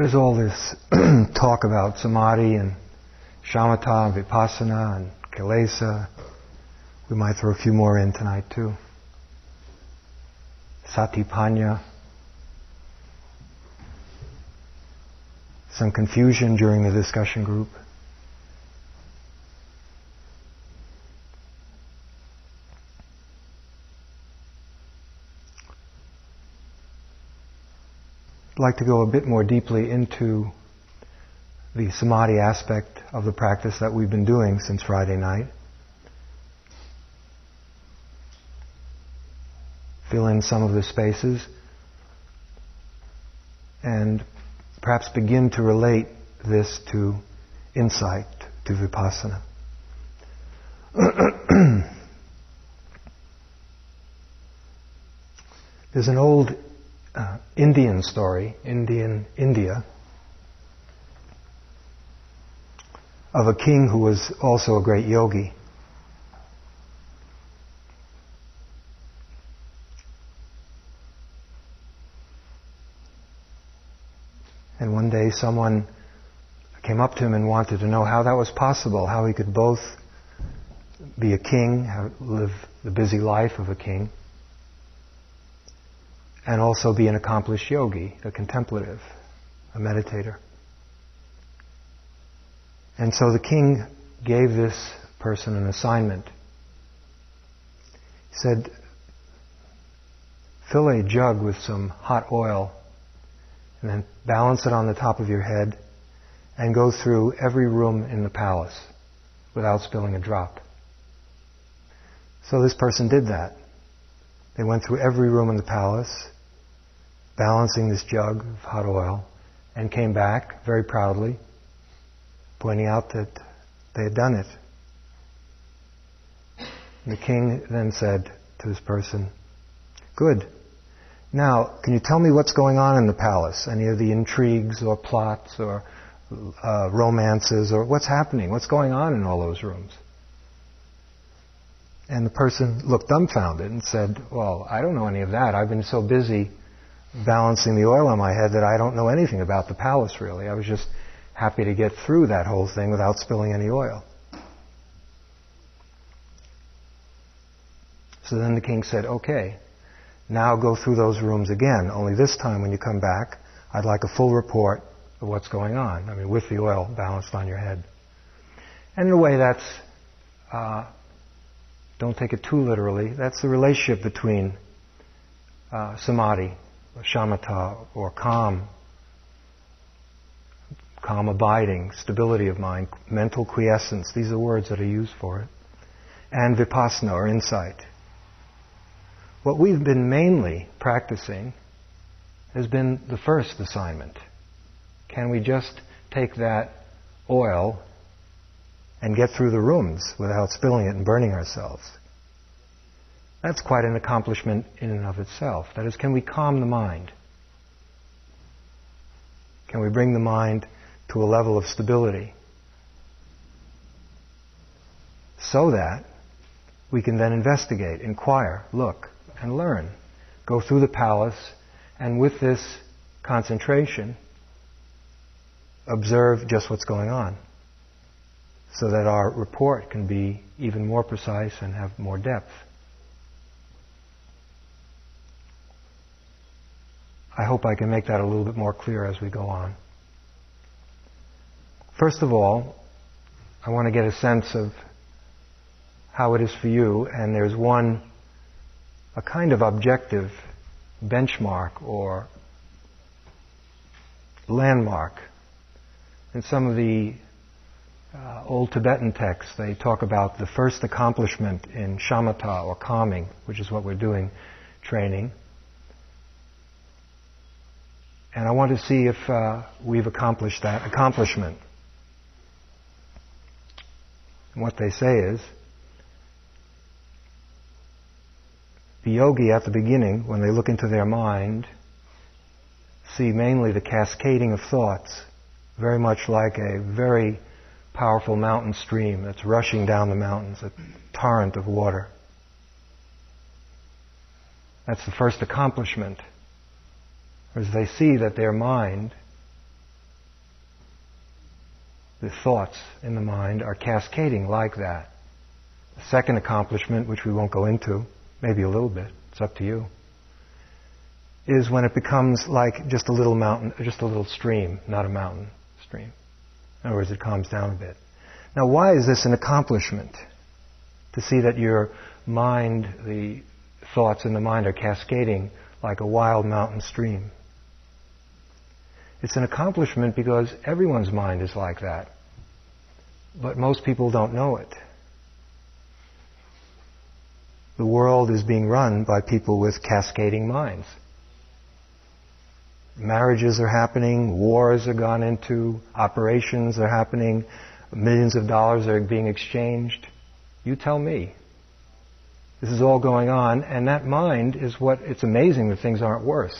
There's all this talk about samadhi and shamatha and vipassana and kilesa. We might throw a few more in tonight too. Satipanya. Some confusion during the discussion group. Like to go a bit more deeply into the samadhi aspect of the practice that we've been doing since Friday night. Fill in some of the spaces and perhaps begin to relate this to insight, to vipassana. There's an old uh, Indian story, Indian India, of a king who was also a great yogi. And one day someone came up to him and wanted to know how that was possible, how he could both be a king, live the busy life of a king, and also be an accomplished yogi, a contemplative, a meditator. And so the king gave this person an assignment. He said, fill a jug with some hot oil and then balance it on the top of your head and go through every room in the palace without spilling a drop. So this person did that. They went through every room in the palace, balancing this jug of hot oil, and came back very proudly, pointing out that they had done it. The king then said to this person, Good. Now, can you tell me what's going on in the palace? Any of the intrigues or plots or uh, romances or what's happening? What's going on in all those rooms? And the person looked dumbfounded and said, Well, I don't know any of that. I've been so busy balancing the oil on my head that I don't know anything about the palace really. I was just happy to get through that whole thing without spilling any oil. So then the king said, Okay, now go through those rooms again. Only this time when you come back, I'd like a full report of what's going on. I mean, with the oil balanced on your head. And in a way, that's, uh, don't take it too literally, that's the relationship between uh, samadhi, shamatha, or calm, calm abiding, stability of mind, mental quiescence. These are words that are used for it. And vipassana, or insight. What we've been mainly practicing has been the first assignment. Can we just take that oil and get through the rooms without spilling it and burning ourselves? That's quite an accomplishment in and of itself. That is, can we calm the mind? Can we bring the mind to a level of stability so that we can then investigate, inquire, look, and learn. Go through the palace, and with this concentration, observe just what's going on so that our report can be even more precise and have more depth. I hope I can make that a little bit more clear as we go on. First of all, I want to get a sense of how it is for you, and there's one, a kind of objective benchmark or landmark. In some of the uh, old Tibetan texts, they talk about the first accomplishment in shamatha or calming, which is what we're doing, training. And I want to see if uh, we've accomplished that accomplishment. And what they say is the yogi at the beginning, when they look into their mind, see mainly the cascading of thoughts, very much like a very powerful mountain stream that's rushing down the mountains, a torrent of water. That's the first accomplishment as they see that their mind the thoughts in the mind are cascading like that. The second accomplishment, which we won't go into, maybe a little bit, it's up to you, is when it becomes like just a little mountain, just a little stream, not a mountain stream. In other words, it calms down a bit. Now, why is this an accomplishment? To see that your mind, the thoughts in the mind are cascading like a wild mountain stream. It's an accomplishment because everyone's mind is like that. But most people don't know it. The world is being run by people with cascading minds. Marriages are happening, wars are gone into, operations are happening, millions of dollars are being exchanged. You tell me. This is all going on, and that mind is what, it's amazing that things aren't worse.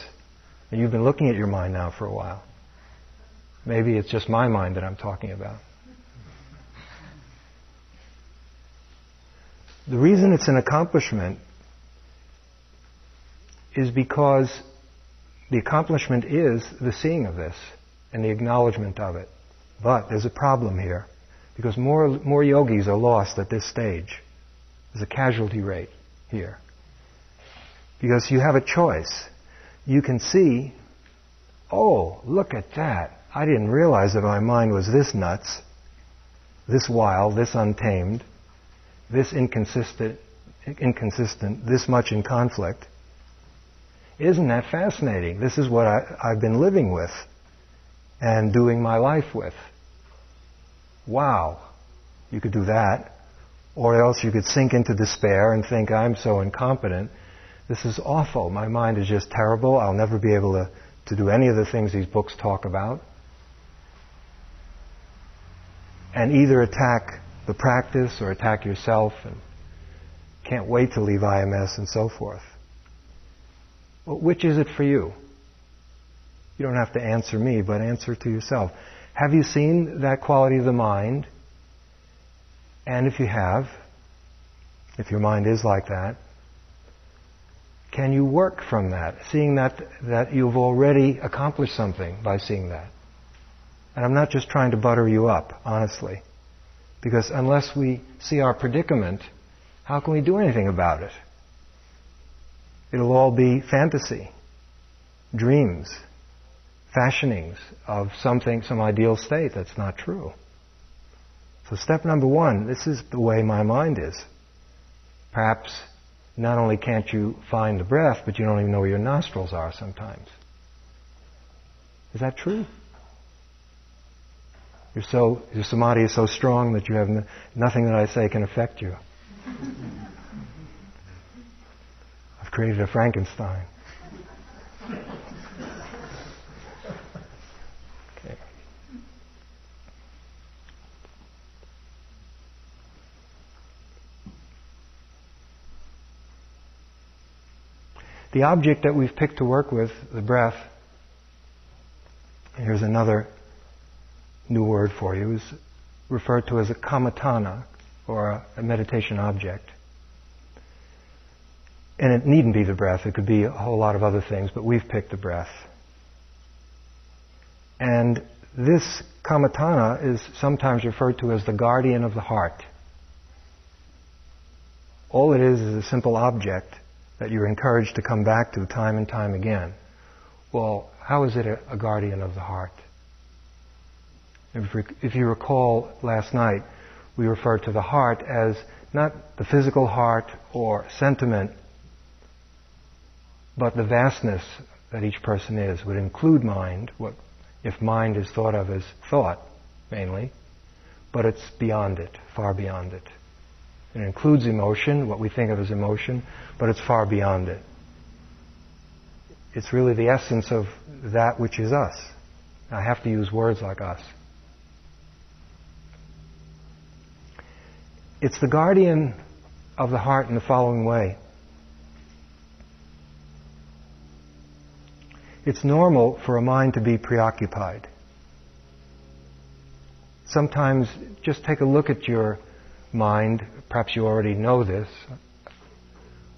And you've been looking at your mind now for a while. Maybe it's just my mind that I'm talking about. The reason it's an accomplishment is because the accomplishment is the seeing of this and the acknowledgement of it. But there's a problem here because more, more yogis are lost at this stage. There's a casualty rate here. Because you have a choice. You can see, oh, look at that. I didn't realize that my mind was this nuts, this wild, this untamed, this inconsistent, inconsistent, this much in conflict. Isn't that fascinating? This is what I, I've been living with and doing my life with. Wow. You could do that. Or else you could sink into despair and think, I'm so incompetent. This is awful. My mind is just terrible. I'll never be able to, to do any of the things these books talk about and either attack the practice or attack yourself and can't wait to leave IMS and so forth. Which is it for you? You don't have to answer me, but answer to yourself. Have you seen that quality of the mind? And if you have, if your mind is like that, can you work from that, seeing that, that you've already accomplished something by seeing that? And I'm not just trying to butter you up, honestly. Because unless we see our predicament, how can we do anything about it? It'll all be fantasy, dreams, fashionings of something, some ideal state that's not true. So step number one, this is the way my mind is. Perhaps not only can't you find the breath, but you don't even know where your nostrils are sometimes. Is that true? You're so, your samadhi is so strong that you have n- nothing that I say can affect you. I've created a Frankenstein. Okay. The object that we've picked to work with, the breath, here's another new word for you, is referred to as a kammatthana, or a meditation object. And it needn't be the breath, it could be a whole lot of other things, but we've picked the breath. And this kammatthana is sometimes referred to as the guardian of the heart. All it is is a simple object that you're encouraged to come back to time and time again. Well, how is it a guardian of the heart? If you recall last night, we referred to the heart as not the physical heart or sentiment, but the vastness that each person is would include mind, what, if mind is thought of as thought mainly, but it's beyond it, far beyond it. It includes emotion, what we think of as emotion, but it's far beyond it. It's really the essence of that which is us. I have to use words like us. It's the guardian of the heart in the following way. It's normal for a mind to be preoccupied. Sometimes just take a look at your mind. Perhaps you already know this.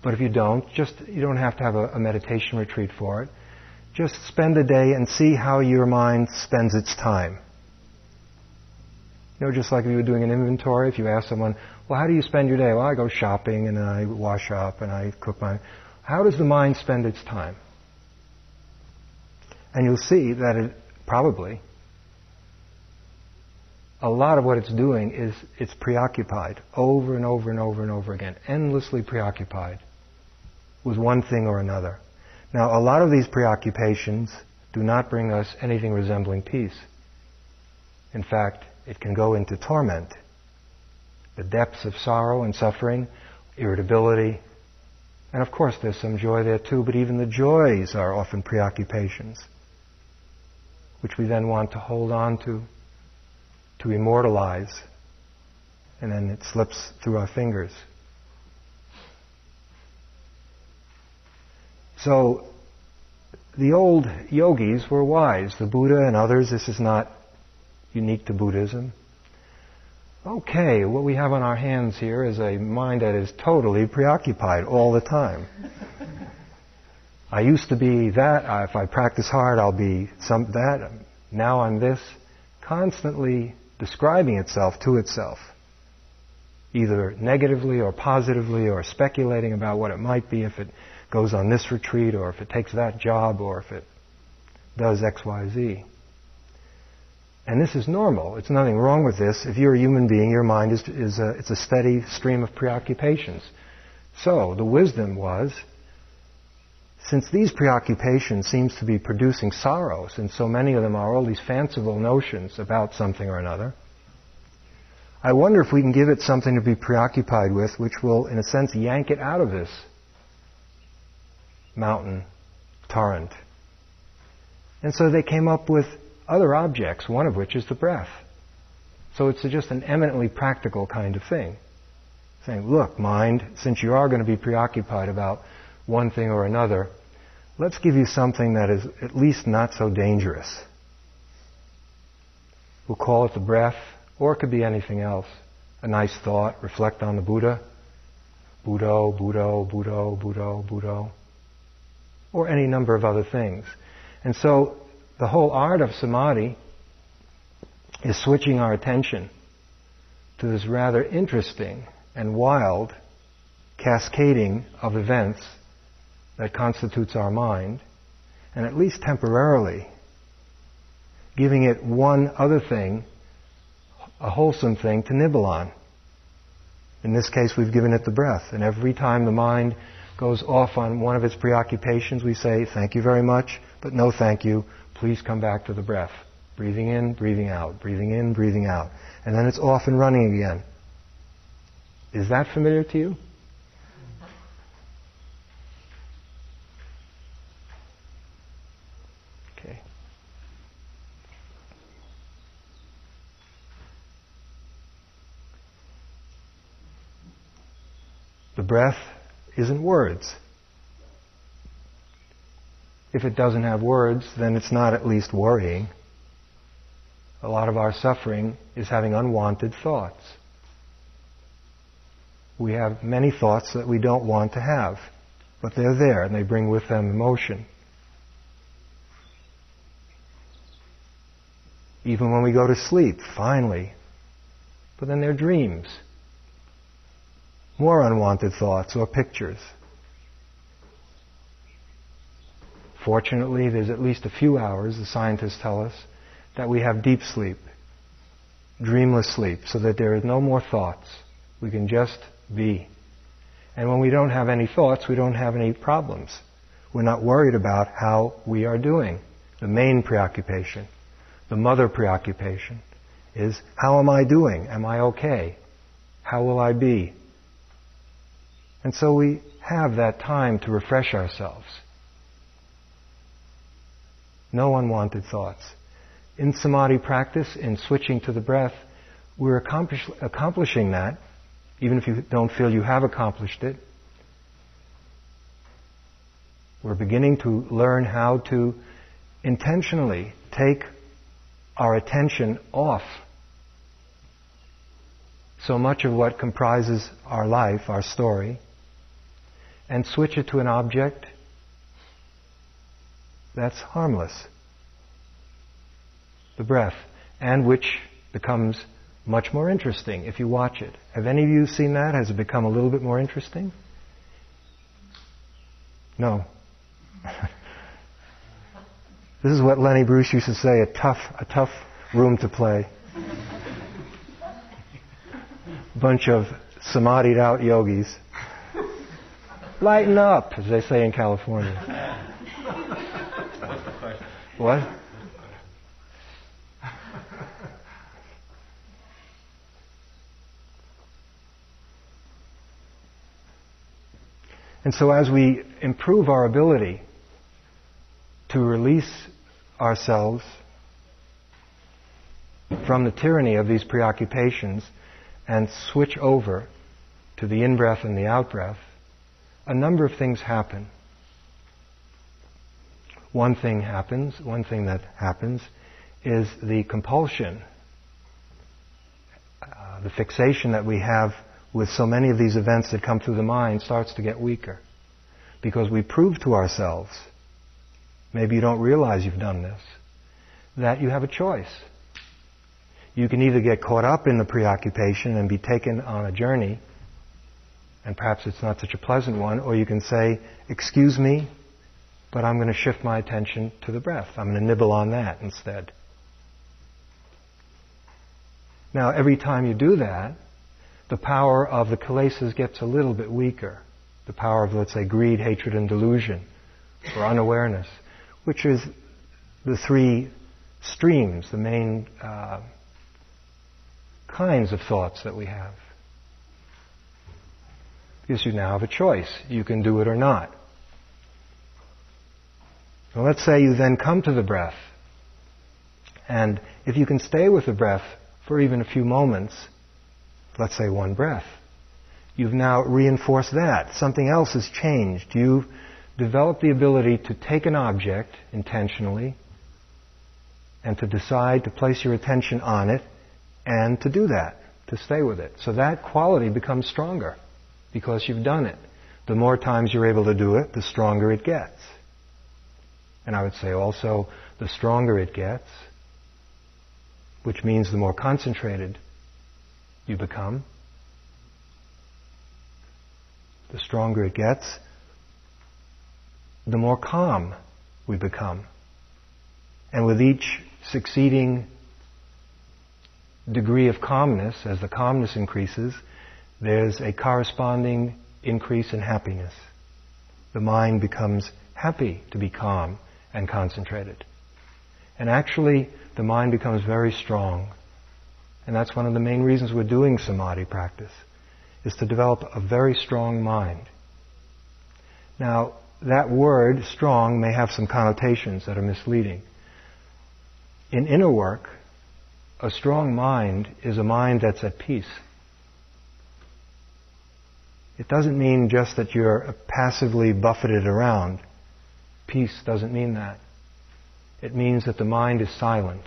But if you don't, just you don't have to have a, a meditation retreat for it. Just spend a day and see how your mind spends its time. You know, just like if you were doing an inventory, if you ask someone, well, how do you spend your day? Well, I go shopping and I wash up and I cook my. How does the mind spend its time? And you'll see that it probably, a lot of what it's doing is it's preoccupied over and over and over and over again, endlessly preoccupied with one thing or another. Now, a lot of these preoccupations do not bring us anything resembling peace. In fact, it can go into torment. The depths of sorrow and suffering, irritability, and of course there's some joy there too, but even the joys are often preoccupations, which we then want to hold on to, to immortalize, and then it slips through our fingers. So, the old yogis were wise. The Buddha and others, this is not unique to Buddhism. Okay, what we have on our hands here is a mind that is totally preoccupied all the time. I used to be that. If I practice hard, I'll be some that. Now I'm this. Constantly describing itself to itself, either negatively or positively, or speculating about what it might be if it goes on this retreat, or if it takes that job, or if it does X, Y, Z. And this is normal. It's nothing wrong with this. If you're a human being, your mind is, is a, it's a steady stream of preoccupations. So the wisdom was, since these preoccupations seems to be producing sorrow, since so many of them are all these fanciful notions about something or another, I wonder if we can give it something to be preoccupied with, which will, in a sense, yank it out of this mountain torrent. And so they came up with other objects, one of which is the breath. So it's just an eminently practical kind of thing. Saying, look, mind, since you are going to be preoccupied about one thing or another, let's give you something that is at least not so dangerous. We'll call it the breath, or it could be anything else. A nice thought, reflect on the Buddha. Buddho, Buddho, Buddho, Buddho, Buddho. Or any number of other things. And so the whole art of samadhi is switching our attention to this rather interesting and wild cascading of events that constitutes our mind, and at least temporarily giving it one other thing, a wholesome thing to nibble on. In this case, we've given it the breath, and every time the mind goes off on one of its preoccupations, we say, Thank you very much, but no thank you please come back to the breath. Breathing in, breathing out, breathing in, breathing out. And then it's off and running again. Is that familiar to you? Breath isn't words. If it doesn't have words, then it's not at least worrying. A lot of our suffering is having unwanted thoughts. We have many thoughts that we don't want to have, but they're there and they bring with them emotion. Even when we go to sleep, finally. But then they're dreams. More unwanted thoughts or pictures. Fortunately, there's at least a few hours, the scientists tell us, that we have deep sleep, dreamless sleep, so that there is no more thoughts. We can just be. And when we don't have any thoughts, we don't have any problems. We're not worried about how we are doing. The main preoccupation, the mother preoccupation, is how am I doing? Am I okay? How will I be? And so we have that time to refresh ourselves no unwanted thoughts. In samadhi practice, in switching to the breath, we're accomplish, accomplishing that, even if you don't feel you have accomplished it. We're beginning to learn how to intentionally take our attention off so much of what comprises our life, our story, and switch it to an object that's harmless. The breath, and which becomes much more interesting if you watch it. Have any of you seen that? Has it become a little bit more interesting? No. this is what Lenny Bruce used to say, a tough, a tough room to play. Bunch of samadhied out yogis. Lighten up, as they say in California. What? And so, as we improve our ability to release ourselves from the tyranny of these preoccupations and switch over to the in breath and the out breath, a number of things happen. One thing happens, one thing that happens is the compulsion, uh, the fixation that we have with so many of these events that come through the mind starts to get weaker. Because we prove to ourselves, maybe you don't realize you've done this, that you have a choice. You can either get caught up in the preoccupation and be taken on a journey, and perhaps it's not such a pleasant one, or you can say, Excuse me, but I'm going to shift my attention to the breath. I'm going to nibble on that instead. Now, every time you do that, the power of the kilesas gets a little bit weaker. The power of, let's say, greed, hatred, and delusion, or unawareness, which is the three streams, the main uh, kinds of thoughts that we have. Because you now have a choice. You can do it or not. Well, let's say you then come to the breath. And if you can stay with the breath for even a few moments, let's say one breath. You've now reinforced that. Something else has changed. You've developed the ability to take an object intentionally and to decide to place your attention on it and to do that, to stay with it. So that quality becomes stronger because you've done it. The more times you're able to do it, the stronger it gets. And I would say also, the stronger it gets, which means the more concentrated you become, the stronger it gets, the more calm we become. And with each succeeding degree of calmness, as the calmness increases, there's a corresponding increase in happiness. The mind becomes happy to be calm and concentrated. And actually, the mind becomes very strong and that's one of the main reasons we're doing samadhi practice, is to develop a very strong mind. Now, that word, strong, may have some connotations that are misleading. In inner work, a strong mind is a mind that's at peace. It doesn't mean just that you're passively buffeted around. Peace doesn't mean that. It means that the mind is silent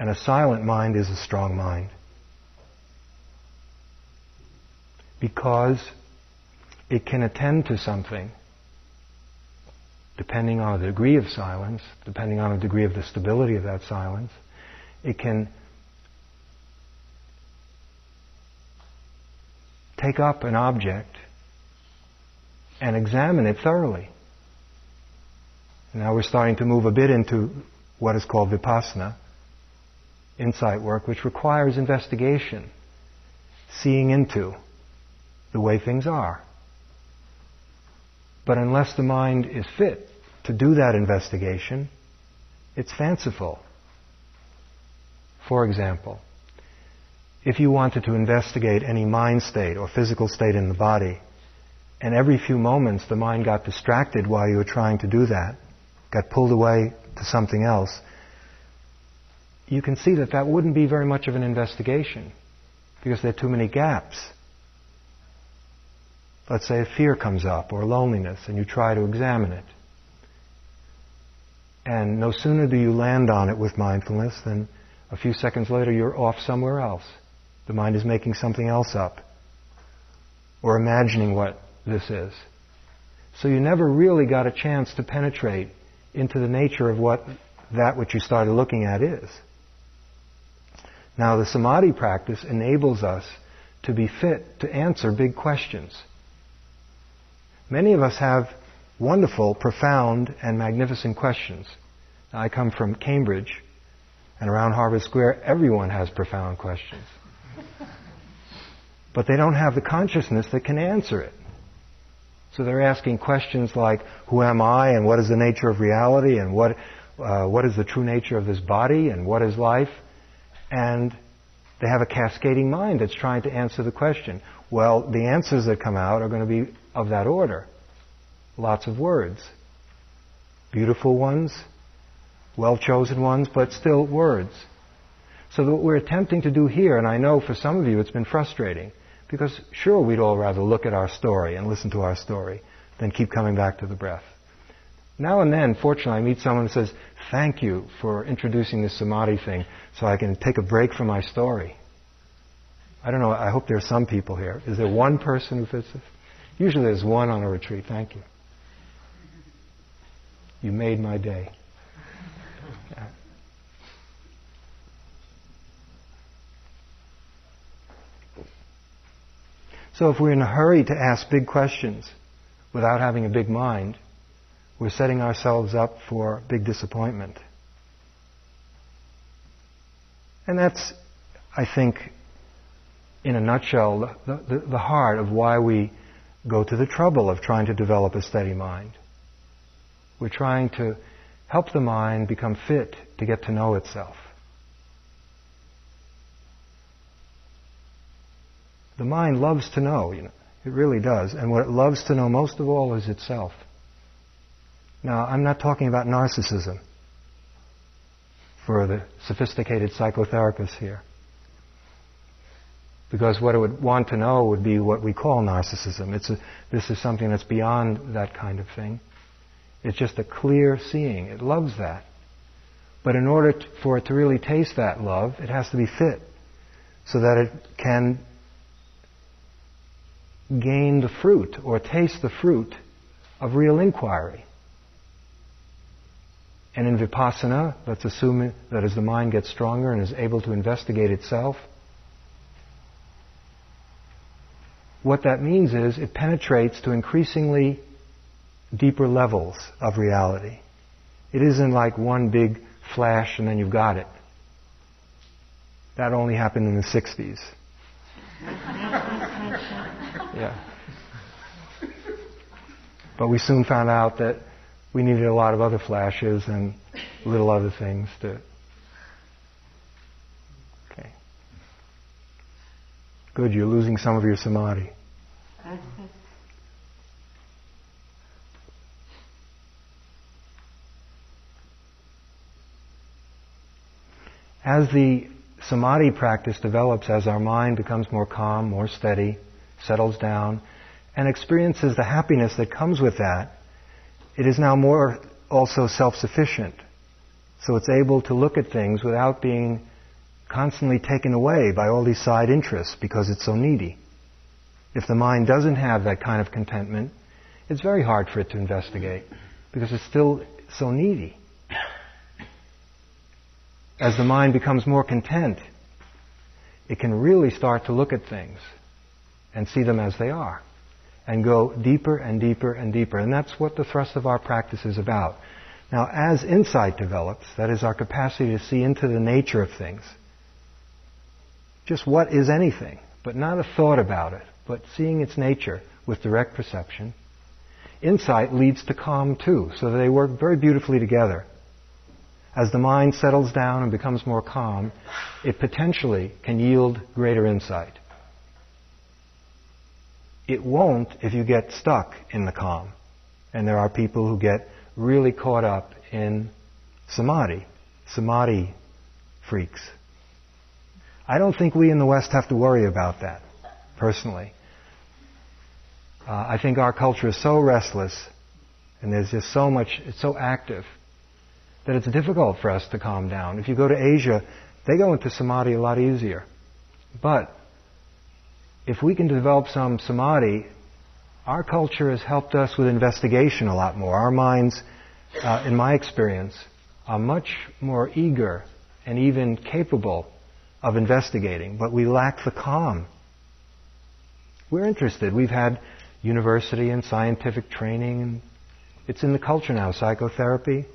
and a silent mind is a strong mind. Because it can attend to something depending on the degree of silence, depending on the degree of the stability of that silence. It can take up an object and examine it thoroughly. Now we're starting to move a bit into what is called vipassana, insight work which requires investigation, seeing into the way things are. But unless the mind is fit to do that investigation, it's fanciful. For example, if you wanted to investigate any mind state or physical state in the body, and every few moments the mind got distracted while you were trying to do that, got pulled away to something else, you can see that that wouldn't be very much of an investigation because there are too many gaps. Let's say a fear comes up or loneliness and you try to examine it. And no sooner do you land on it with mindfulness than a few seconds later you're off somewhere else. The mind is making something else up or imagining what this is. So you never really got a chance to penetrate into the nature of what that which you started looking at is. Now, the samadhi practice enables us to be fit to answer big questions. Many of us have wonderful, profound, and magnificent questions. Now, I come from Cambridge, and around Harvard Square, everyone has profound questions. But they don't have the consciousness that can answer it. So they're asking questions like, who am I, and what is the nature of reality, and what, uh, what is the true nature of this body, and what is life? And they have a cascading mind that's trying to answer the question. Well, the answers that come out are going to be of that order. Lots of words. Beautiful ones, well chosen ones, but still words. So what we're attempting to do here, and I know for some of you it's been frustrating, because sure we'd all rather look at our story and listen to our story than keep coming back to the breath. Now and then, fortunately, I meet someone who says, Thank you for introducing this samadhi thing so I can take a break from my story. I don't know, I hope there are some people here. Is there one person who fits this? Usually there's one on a retreat. Thank you. You made my day. So if we're in a hurry to ask big questions without having a big mind, we're setting ourselves up for big disappointment. And that's, I think, in a nutshell, the, the, the, heart of why we go to the trouble of trying to develop a steady mind. We're trying to help the mind become fit to get to know itself. The mind loves to know, you know. It really does. And what it loves to know most of all is itself. Now, I'm not talking about narcissism for the sophisticated psychotherapists here. Because what it would want to know would be what we call narcissism. It's a, this is something that's beyond that kind of thing. It's just a clear seeing. It loves that. But in order to, for it to really taste that love, it has to be fit so that it can gain the fruit or taste the fruit of real inquiry. And in vipassana, let's assume that as the mind gets stronger and is able to investigate itself, what that means is it penetrates to increasingly deeper levels of reality. It isn't like one big flash and then you've got it. That only happened in the 60s. yeah. But we soon found out that we needed a lot of other flashes and little other things to. Okay. Good, you're losing some of your samadhi. As the samadhi practice develops, as our mind becomes more calm, more steady, settles down, and experiences the happiness that comes with that, it is now more also self-sufficient. So it's able to look at things without being constantly taken away by all these side interests because it's so needy. If the mind doesn't have that kind of contentment, it's very hard for it to investigate because it's still so needy. As the mind becomes more content, it can really start to look at things and see them as they are and go deeper and deeper and deeper. And that's what the thrust of our practice is about. Now, as insight develops, that is our capacity to see into the nature of things, just what is anything, but not a thought about it, but seeing its nature with direct perception, insight leads to calm too, so they work very beautifully together. As the mind settles down and becomes more calm, it potentially can yield greater insight. It won't if you get stuck in the calm. And there are people who get really caught up in samadhi, samadhi freaks. I don't think we in the West have to worry about that, personally. Uh, I think our culture is so restless, and there's just so much, it's so active, that it's difficult for us to calm down. If you go to Asia, they go into samadhi a lot easier. But if we can develop some samadhi, our culture has helped us with investigation a lot more. Our minds, uh, in my experience, are much more eager and even capable of investigating, but we lack the calm. We're interested. We've had university and scientific training. It's in the culture now, psychotherapy.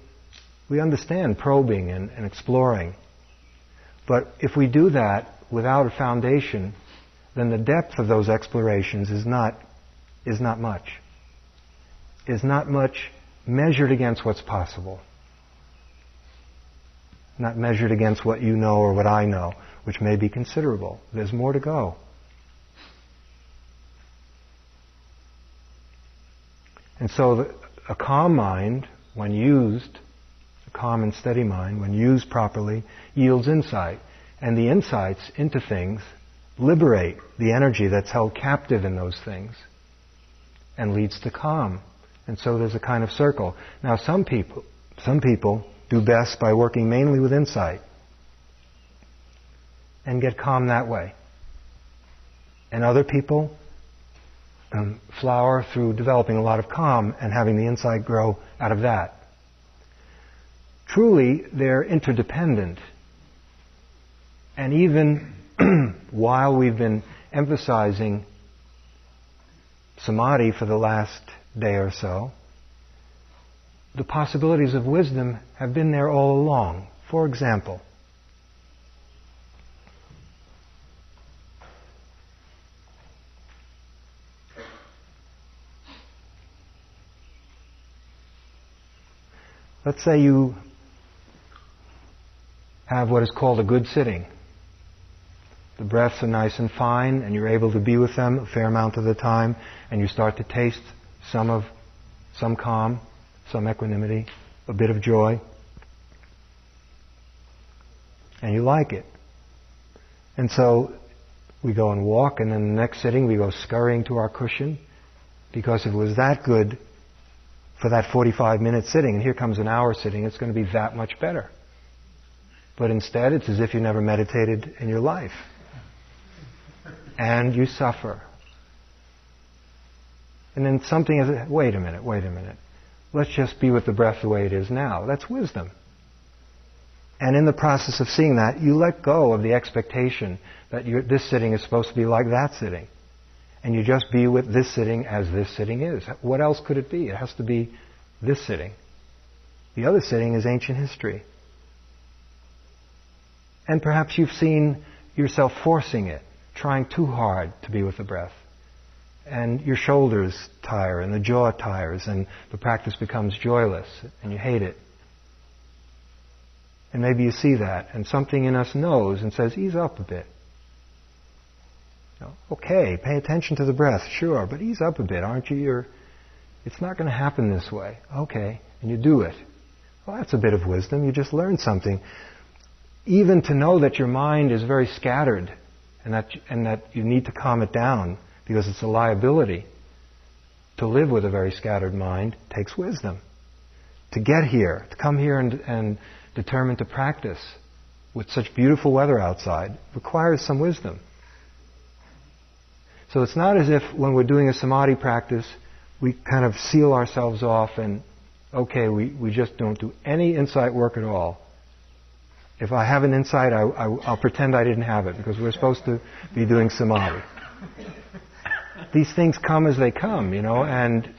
We understand probing and, and exploring. But if we do that without a foundation, then the depth of those explorations is not, is not much. Is not much measured against what's possible. Not measured against what you know or what I know, which may be considerable. There's more to go. And so the, a calm mind, when used, a calm and steady mind, when used properly, yields insight. And the insights into things liberate the energy that's held captive in those things and leads to calm. And so there's a kind of circle. Now some people, some people do best by working mainly with insight and get calm that way. And other people um, flower through developing a lot of calm and having the insight grow out of that. Truly, they're interdependent. And even while we've been emphasizing samadhi for the last day or so, the possibilities of wisdom have been there all along. For example, let's say you have what is called a good sitting. The breaths are nice and fine, and you're able to be with them a fair amount of the time, and you start to taste some of some calm, some equanimity, a bit of joy, and you like it. And so we go and walk, and then the next sitting we go scurrying to our cushion, because if it was that good for that 45 minute sitting, and here comes an hour sitting, it's going to be that much better. But instead, it's as if you never meditated in your life. And you suffer. And then something is, wait a minute, wait a minute. Let's just be with the breath the way it is now. That's wisdom. And in the process of seeing that, you let go of the expectation that this sitting is supposed to be like that sitting. And you just be with this sitting as this sitting is. What else could it be? It has to be this sitting. The other sitting is ancient history. And perhaps you've seen yourself forcing it, trying too hard to be with the breath. And your shoulders tire and the jaw tires and the practice becomes joyless and you hate it. And maybe you see that and something in us knows and says, ease up a bit. okay, pay attention to the breath, sure, but ease up a bit, aren't you? You're, it's not going to happen this way. Okay, and you do it. Well, that's a bit of wisdom. You just learned something even to know that your mind is very scattered and that, and that you need to calm it down because it's a liability. To live with a very scattered mind takes wisdom. To get here, to come here and, and determine to practice with such beautiful weather outside requires some wisdom. So it's not as if when we're doing a samadhi practice, we kind of seal ourselves off and, okay, we, we just don't do any insight work at all. If I have an insight, I, will pretend I didn't have it because we're supposed to be doing samadhi. These things come as they come, you know, and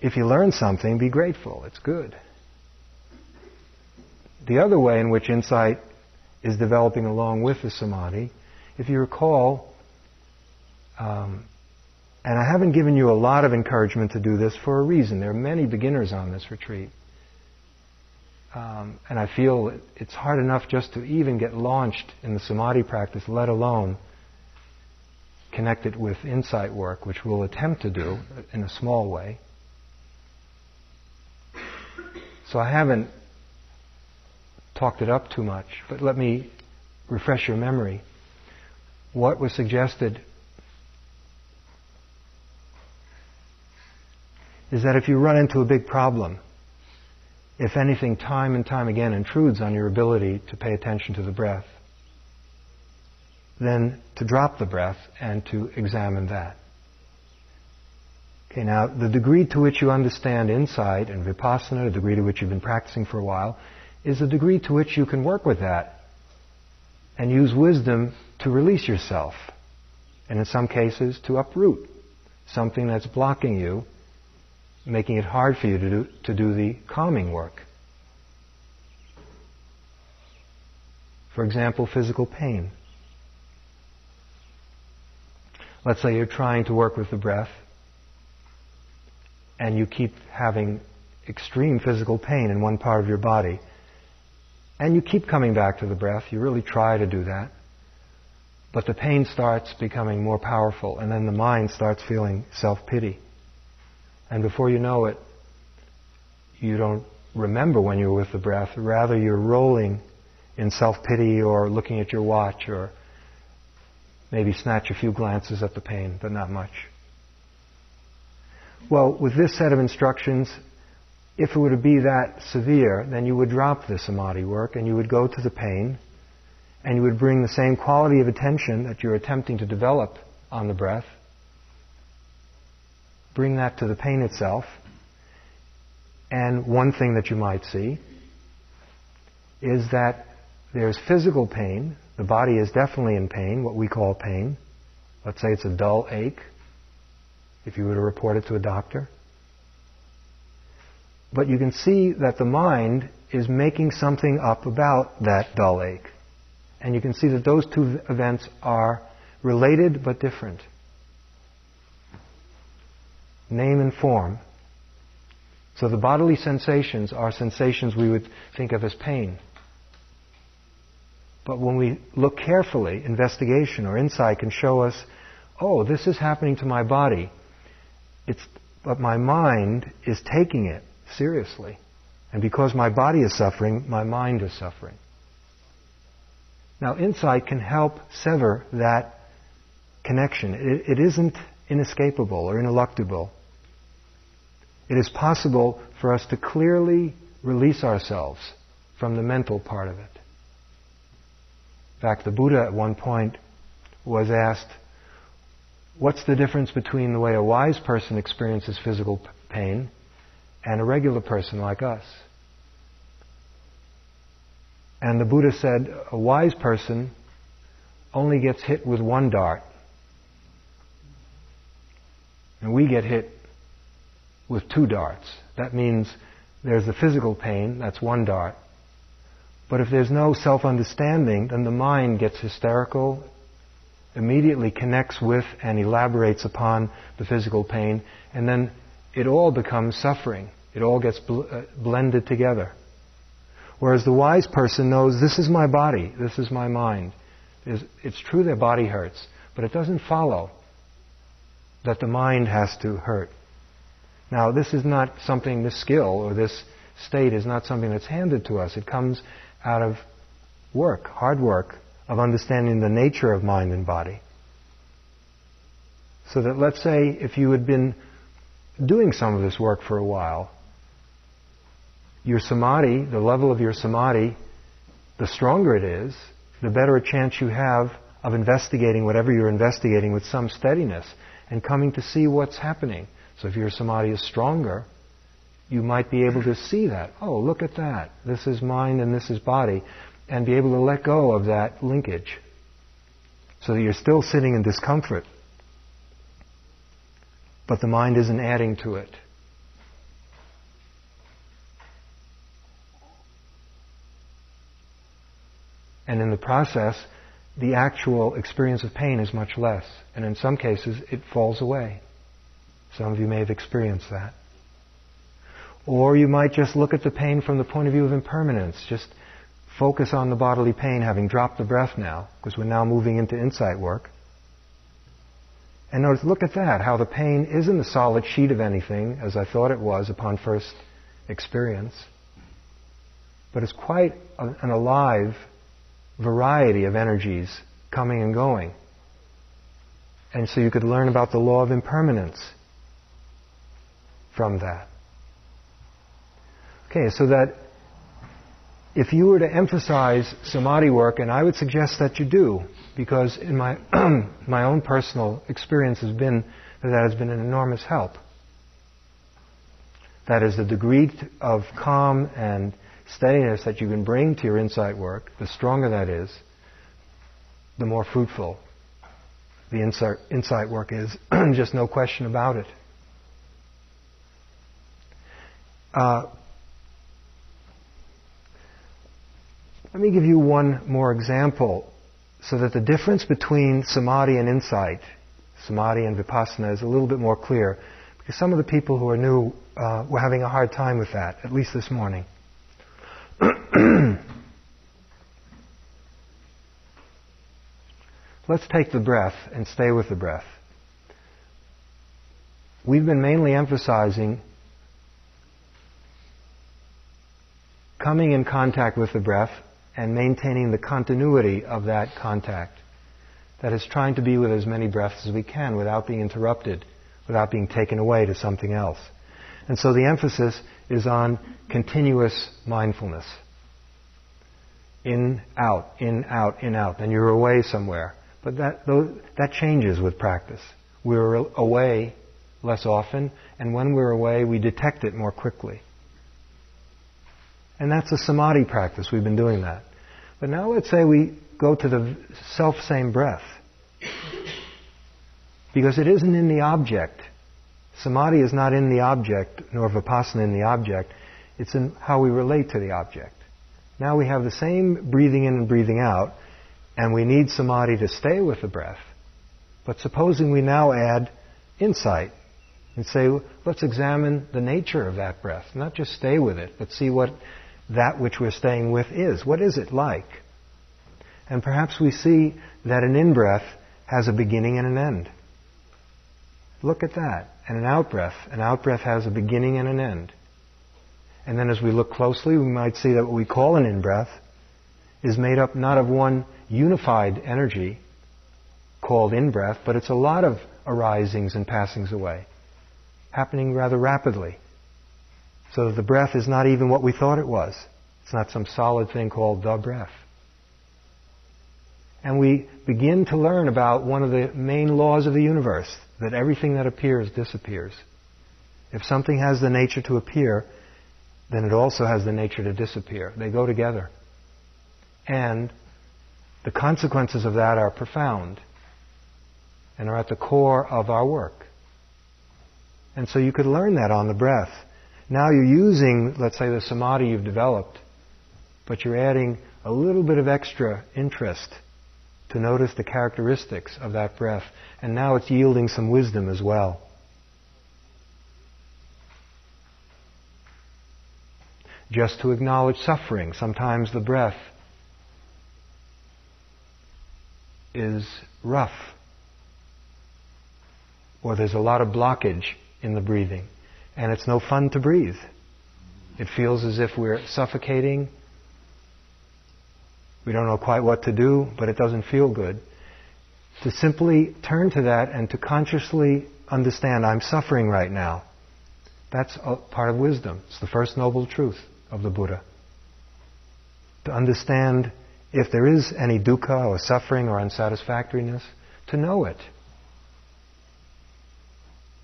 if you learn something, be grateful. It's good. The other way in which insight is developing along with the samadhi, if you recall, um, and I haven't given you a lot of encouragement to do this for a reason. There are many beginners on this retreat. Um, and I feel it's hard enough just to even get launched in the samadhi practice, let alone connect it with insight work, which we'll attempt to do in a small way. So I haven't talked it up too much, but let me refresh your memory. What was suggested is that if you run into a big problem, if anything, time and time again intrudes on your ability to pay attention to the breath, then to drop the breath and to examine that. Okay, now the degree to which you understand insight and vipassana, the degree to which you've been practicing for a while, is the degree to which you can work with that and use wisdom to release yourself. And in some cases, to uproot something that's blocking you, making it hard for you to do, to do the calming work. For example, physical pain. Let's say you're trying to work with the breath and you keep having extreme physical pain in one part of your body. And you keep coming back to the breath. You really try to do that. But the pain starts becoming more powerful, and then the mind starts feeling self pity. And before you know it, you don't remember when you were with the breath. Rather, you're rolling in self pity or looking at your watch or maybe snatch a few glances at the pain, but not much. Well, with this set of instructions, if it were to be that severe, then you would drop the samadhi work and you would go to the pain and you would bring the same quality of attention that you're attempting to develop on the breath, bring that to the pain itself. And one thing that you might see is that there's physical pain. The body is definitely in pain, what we call pain. Let's say it's a dull ache, if you were to report it to a doctor. But you can see that the mind is making something up about that dull ache. And you can see that those two events are related but different. Name and form. So the bodily sensations are sensations we would think of as pain. But when we look carefully, investigation or insight can show us, oh, this is happening to my body. It's, but my mind is taking it seriously. And because my body is suffering, my mind is suffering. Now, insight can help sever that connection. It, it isn't inescapable or ineluctable. It is possible for us to clearly release ourselves from the mental part of it. In fact, the Buddha at one point was asked, What's the difference between the way a wise person experiences physical pain and a regular person like us? And the Buddha said, a wise person only gets hit with one dart. And we get hit with two darts. That means there's the physical pain, that's one dart. But if there's no self understanding, then the mind gets hysterical, immediately connects with and elaborates upon the physical pain, and then it all becomes suffering. It all gets bl- uh, blended together. Whereas the wise person knows this is my body, this is my mind. It's, it's true their body hurts, but it doesn't follow that the mind has to hurt. Now, this is not something, this skill or this state is not something that's handed to us. It comes out of work, hard work, of understanding the nature of mind and body. So that let's say if you had been doing some of this work for a while, your samadhi, the level of your samadhi, the stronger it is, the better a chance you have of investigating whatever you're investigating with some steadiness and coming to see what's happening. So if your samadhi is stronger, you might be able to see that. Oh, look at that. This is mind and this is body. And be able to let go of that linkage. So that you're still sitting in discomfort. But the mind isn't adding to it. And in the process, the actual experience of pain is much less. And in some cases, it falls away. Some of you may have experienced that. Or you might just look at the pain from the point of view of impermanence. Just focus on the bodily pain, having dropped the breath now, because we're now moving into insight work. And notice, look at that, how the pain isn't a solid sheet of anything, as I thought it was upon first experience, but it's quite an alive variety of energies coming and going. And so you could learn about the law of impermanence from that. Okay, so that if you were to emphasize samadhi work, and I would suggest that you do, because in my, my own personal experience has been that that has been an enormous help. That is, the degree of calm and steadiness that you can bring to your insight work, the stronger that is, the more fruitful the insight, insight work is. Just no question about it. Uh, let me give you one more example so that the difference between samadhi and insight, samadhi and vipassana, is a little bit more clear. Because some of the people who are new uh, were having a hard time with that, at least this morning. Let's take the breath and stay with the breath. We've been mainly emphasizing coming in contact with the breath and maintaining the continuity of that contact. That is, trying to be with as many breaths as we can without being interrupted, without being taken away to something else. And so the emphasis is on continuous mindfulness. In, out, in, out, in, out. And you're away somewhere. But that, that changes with practice. We're away less often, and when we're away, we detect it more quickly. And that's a samadhi practice. We've been doing that. But now let's say we go to the self same breath. Because it isn't in the object. Samadhi is not in the object, nor vipassana in the object. It's in how we relate to the object. Now we have the same breathing in and breathing out, and we need samadhi to stay with the breath. But supposing we now add insight and say, let's examine the nature of that breath, not just stay with it, but see what that which we're staying with is. What is it like? And perhaps we see that an in breath has a beginning and an end. Look at that. And an out breath, an out breath has a beginning and an end. And then as we look closely, we might see that what we call an in breath is made up not of one unified energy called in breath, but it's a lot of arisings and passings away, happening rather rapidly. So that the breath is not even what we thought it was. It's not some solid thing called the breath. And we begin to learn about one of the main laws of the universe that everything that appears disappears. If something has the nature to appear, then it also has the nature to disappear. They go together. And the consequences of that are profound and are at the core of our work. And so you could learn that on the breath. Now you're using, let's say, the samadhi you've developed, but you're adding a little bit of extra interest to notice the characteristics of that breath. And now it's yielding some wisdom as well. Just to acknowledge suffering. Sometimes the breath is rough, or there's a lot of blockage in the breathing, and it's no fun to breathe. It feels as if we're suffocating. We don't know quite what to do, but it doesn't feel good. To simply turn to that and to consciously understand, I'm suffering right now. That's part of wisdom. It's the first noble truth of the Buddha. To understand if there is any dukkha or suffering or unsatisfactoriness, to know it.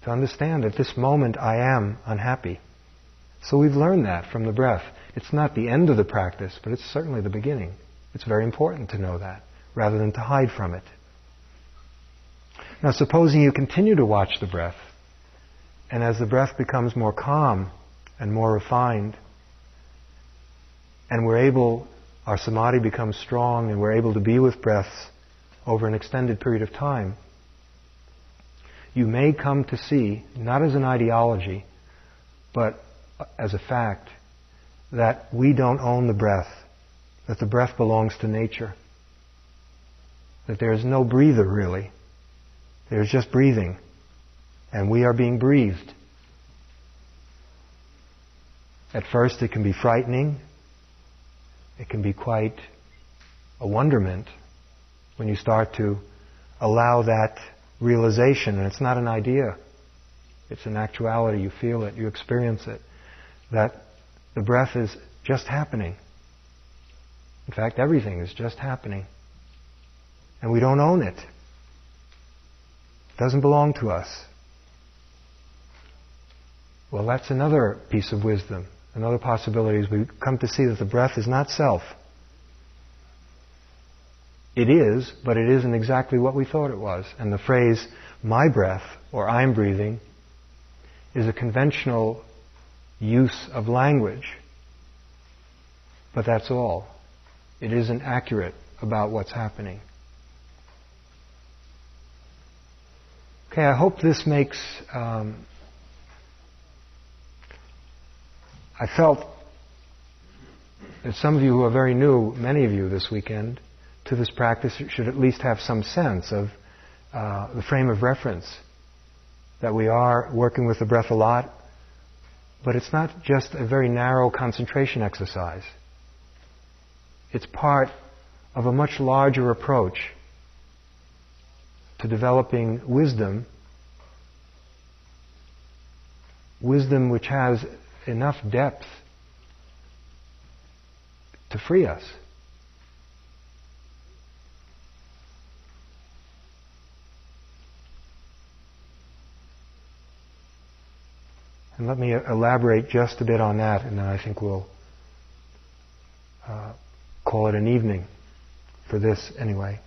To understand at this moment I am unhappy. So we've learned that from the breath. It's not the end of the practice, but it's certainly the beginning. It's very important to know that, rather than to hide from it. Now, supposing you continue to watch the breath, and as the breath becomes more calm and more refined, and we're able our samadhi becomes strong and we're able to be with breaths over an extended period of time, you may come to see, not as an ideology, but as a fact, that we don't own the breath, that the breath belongs to nature, that there is no breather really. There's just breathing, and we are being breathed. At first, it can be frightening, it can be quite a wonderment when you start to allow that realization, and it's not an idea, it's an actuality. You feel it, you experience it, that the breath is just happening. In fact, everything is just happening. And we don't own it. It doesn't belong to us. Well, that's another piece of wisdom. Another possibility is we come to see that the breath is not self. It is, but it isn't exactly what we thought it was. And the phrase, my breath, or I'm breathing, is a conventional use of language. But that's all. It isn't accurate about what's happening. Okay, I hope this makes. Um, I felt that some of you who are very new, many of you this weekend, to this practice should at least have some sense of uh, the frame of reference. That we are working with the breath a lot, but it's not just a very narrow concentration exercise. It's part of a much larger approach to developing wisdom, wisdom which has enough depth to free us. And let me elaborate just a bit on that, and then I think we'll uh, call it an evening for this anyway.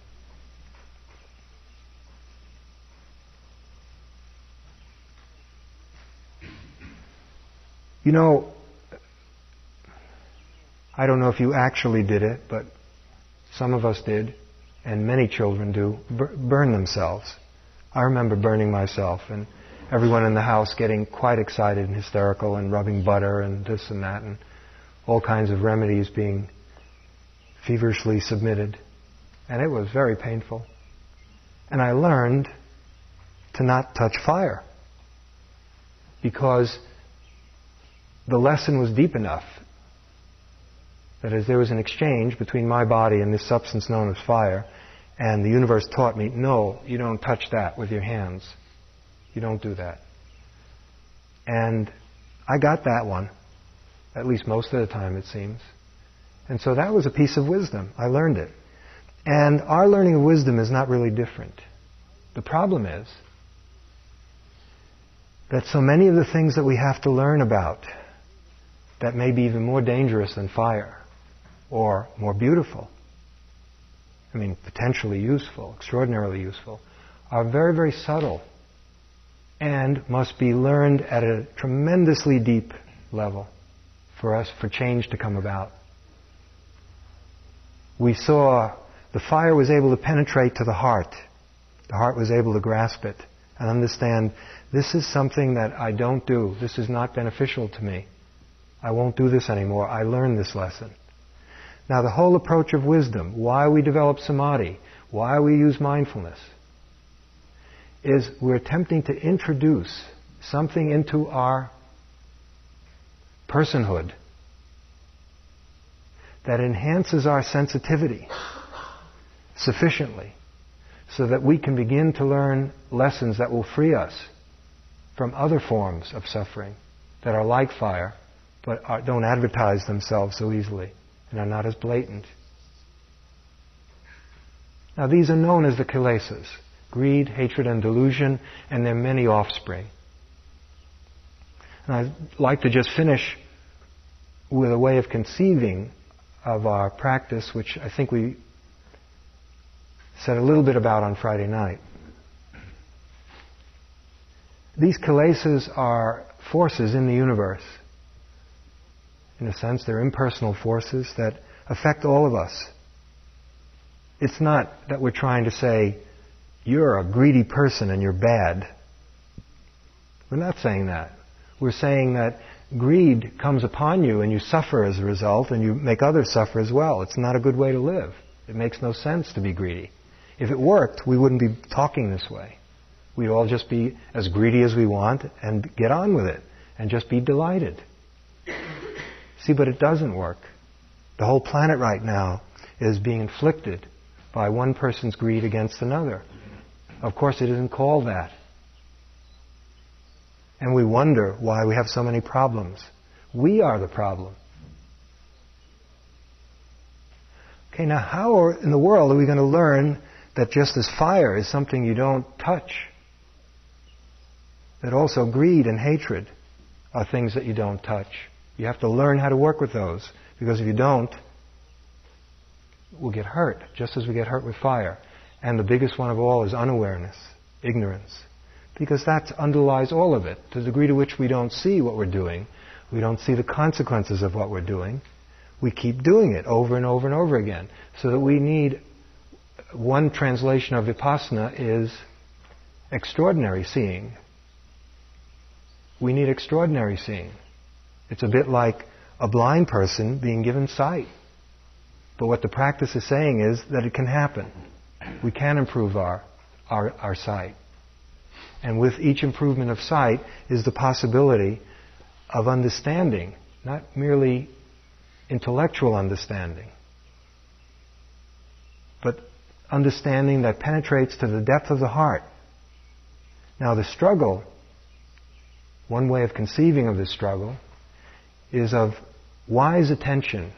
You know, I don't know if you actually did it, but some of us did, and many children do, burn themselves. I remember burning myself, and everyone in the house getting quite excited and hysterical and rubbing butter and this and that and all kinds of remedies being feverishly submitted. And it was very painful. And I learned to not touch fire because the lesson was deep enough. That is, there was an exchange between my body and this substance known as fire, and the universe taught me, no, you don't touch that with your hands. You don't do that. And I got that one, at least most of the time, it seems. And so that was a piece of wisdom. I learned it. And our learning of wisdom is not really different. The problem is that so many of the things that we have to learn about that may be even more dangerous than fire or more beautiful, I mean, potentially useful, extraordinarily useful, are very, very subtle and must be learned at a tremendously deep level for us, for change to come about. We saw the fire was able to penetrate to the heart. The heart was able to grasp it and understand this is something that I don't do. This is not beneficial to me. I won't do this anymore. I learned this lesson. Now, the whole approach of wisdom, why we develop samadhi, why we use mindfulness, is we're attempting to introduce something into our personhood that enhances our sensitivity sufficiently so that we can begin to learn lessons that will free us from other forms of suffering that are like fire but are, don't advertise themselves so easily and are not as blatant. Now, these are known as the kilesas greed, hatred, and delusion, and their many offspring. And I'd like to just finish with a way of conceiving of our practice, which I think we said a little bit about on Friday night. These kilesas are forces in the universe. In a sense, they're impersonal forces that affect all of us. It's not that we're trying to say, you're a greedy person and you're bad. We're not saying that. We're saying that greed comes upon you and you suffer as a result and you make others suffer as well. It's not a good way to live. It makes no sense to be greedy. If it worked, we wouldn't be talking this way. We'd all just be as greedy as we want and get on with it and just be delighted. See, but it doesn't work. The whole planet right now is being inflicted by one person's greed against another. Of course, it isn't called that. And we wonder why we have so many problems. We are the problem. Okay, now how are, in the world are we going to learn that just as fire is something you don't touch, that also greed and hatred are things that you don't touch? You have to learn how to work with those. Because if you don't, we'll get hurt, just as we get hurt with fire. And the biggest one of all is unawareness, ignorance. Because that underlies all of it. To the degree to which we don't see what we're doing, we don't see the consequences of what we're doing, we keep doing it over and over and over again. So that we need one translation of vipassana is extraordinary seeing. We need extraordinary seeing. It's a bit like a blind person being given sight. But what the practice is saying is that it can happen. We can improve our, our, our sight. And with each improvement of sight is the possibility of understanding, not merely intellectual understanding, but understanding that penetrates to the depth of the heart. Now, the struggle, one way of conceiving of this struggle, is of wise attention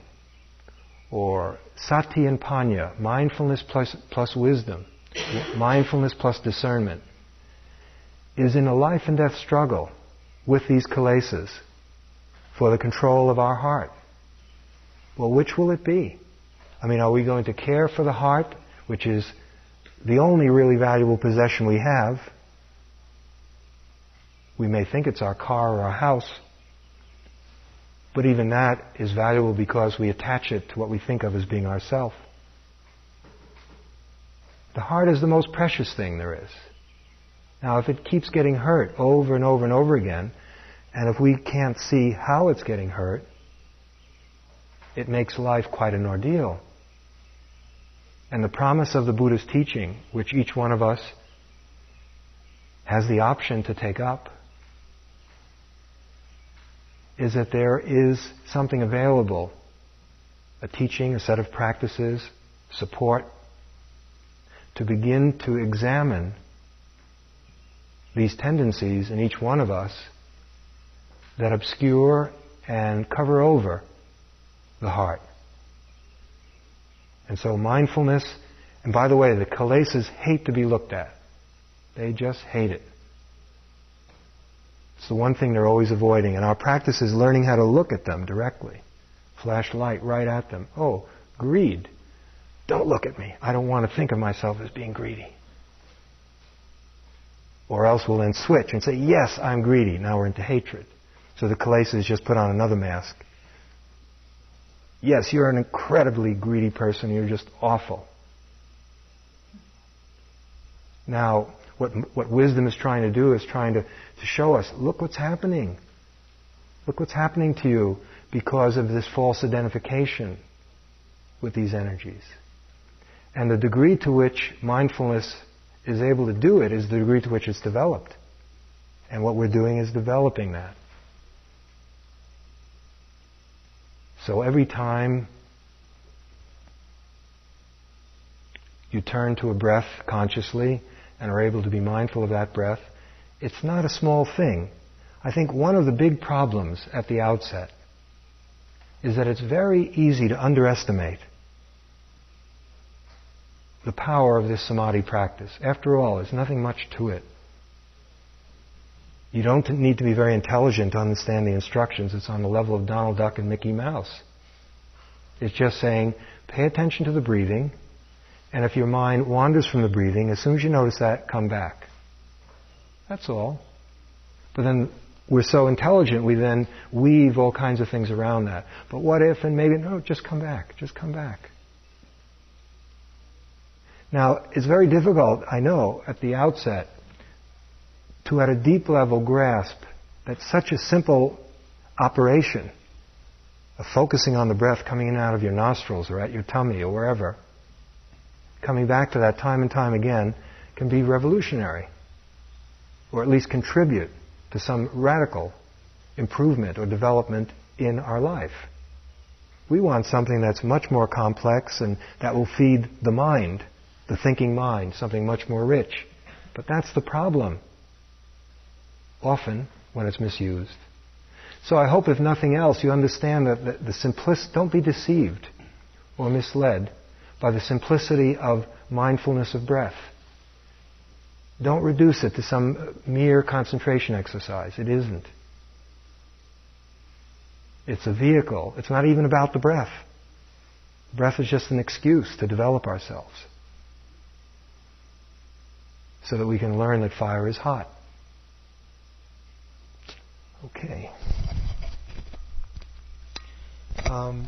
or sati and panya, mindfulness plus, plus wisdom, mindfulness plus discernment, is in a life and death struggle with these kilesas for the control of our heart. Well, which will it be? I mean, are we going to care for the heart, which is the only really valuable possession we have? We may think it's our car or our house, but even that is valuable because we attach it to what we think of as being ourself. The heart is the most precious thing there is. Now, if it keeps getting hurt over and over and over again, and if we can't see how it's getting hurt, it makes life quite an ordeal. And the promise of the Buddha's teaching, which each one of us has the option to take up, is that there is something available a teaching, a set of practices, support to begin to examine these tendencies in each one of us that obscure and cover over the heart. And so mindfulness, and by the way, the kilesas hate to be looked at. They just hate it. It's the one thing they're always avoiding. And our practice is learning how to look at them directly. Flash light right at them. Oh, greed. Don't look at me. I don't want to think of myself as being greedy. Or else we'll then switch and say, yes, I'm greedy. Now we're into hatred. So the kilesas just put on another mask. Yes, you're an incredibly greedy person. You're just awful. Now, what, what wisdom is trying to do is trying to, to show us, look what's happening. Look what's happening to you because of this false identification with these energies. And the degree to which mindfulness is able to do it is the degree to which it's developed. And what we're doing is developing that. So every time you turn to a breath consciously and are able to be mindful of that breath, it's not a small thing. I think one of the big problems at the outset is that it's very easy to underestimate the power of this samadhi practice. After all, there's nothing much to it. You don't need to be very intelligent to understand the instructions. It's on the level of Donald Duck and Mickey Mouse. It's just saying, pay attention to the breathing, and if your mind wanders from the breathing, as soon as you notice that, come back. That's all. But then we're so intelligent, we then weave all kinds of things around that. But what if, and maybe, no, just come back, just come back. Now, it's very difficult, I know, at the outset, to at a deep level grasp that such a simple operation of focusing on the breath coming in and out of your nostrils or at your tummy or wherever, coming back to that time and time again, can be revolutionary, or at least contribute to some radical improvement or development in our life. We want something that's much more complex and that will feed the mind the thinking mind, something much more rich. But that's the problem, often, when it's misused. So I hope, if nothing else, you understand that the, the simplicity, don't be deceived or misled by the simplicity of mindfulness of breath. Don't reduce it to some mere concentration exercise. It isn't. It's a vehicle. It's not even about the breath. Breath is just an excuse to develop ourselves so that we can learn that fire is hot. Okay. Um,